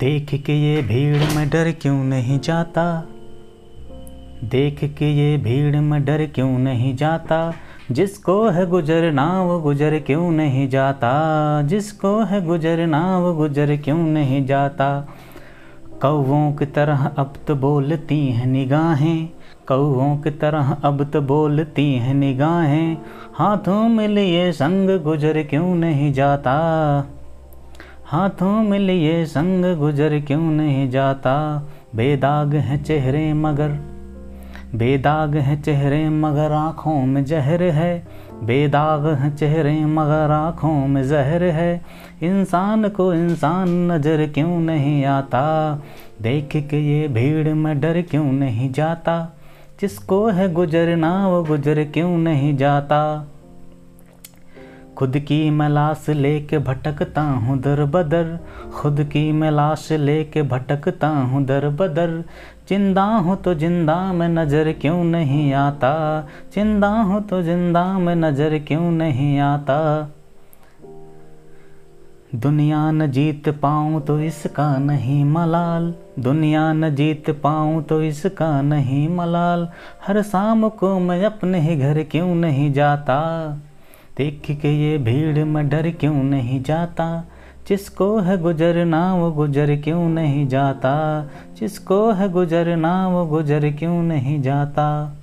देख के ये भीड़ में डर क्यों नहीं जाता? देख के ये भीड़ में डर क्यों नहीं जाता? जिसको है गुजरना वो गुजर क्यों नहीं जाता? जिसको है गुजरना वो गुजर क्यों नहीं जाता? कौवों की तरह अब तो बोलती हैं निगाहें। कौवों की तरह अब तो बोलती हैं निगाहें। हाथों में लिए संग गुजर क्यों नहीं जाता? हाथों में लिए संग गुजर क्यों नहीं जाता? बेदाग है चेहरे मगर, बेदाग है चेहरे मगर आँखों में जहर है। बेदाग है चेहरे मगर आँखों में जहर है। इंसान को इंसान नज़र क्यों नहीं आता? देख के ये भीड़ में डर क्यों नहीं जाता? जिसको है गुजरना वो गुजर क्यों नहीं जाता? खुद की मैं लाश लेके भटकता हूँ दर बदर, खुद की मैं लाश लेके भटकता हूँ दर बदर। ज़िंदा हूँ तो ज़िंदा में नज़र क्यों नहीं आता? ज़िंदा हूँ तो ज़िंदा में नज़र क्यों नहीं आता? दुनिया न जीत पाऊँ तो इसका नहीं मलाल। दुनिया न जीत पाऊँ तो इसका नहीं मलाल। हर शाम को मैं अपने ही घर क्यों नहीं जाता? देख के ये भीड़ में डर क्यों नहीं जाता? जिसको है गुजरना वो गुजर क्यों नहीं जाता? जिसको है गुजरना वो गुजर क्यों नहीं जाता?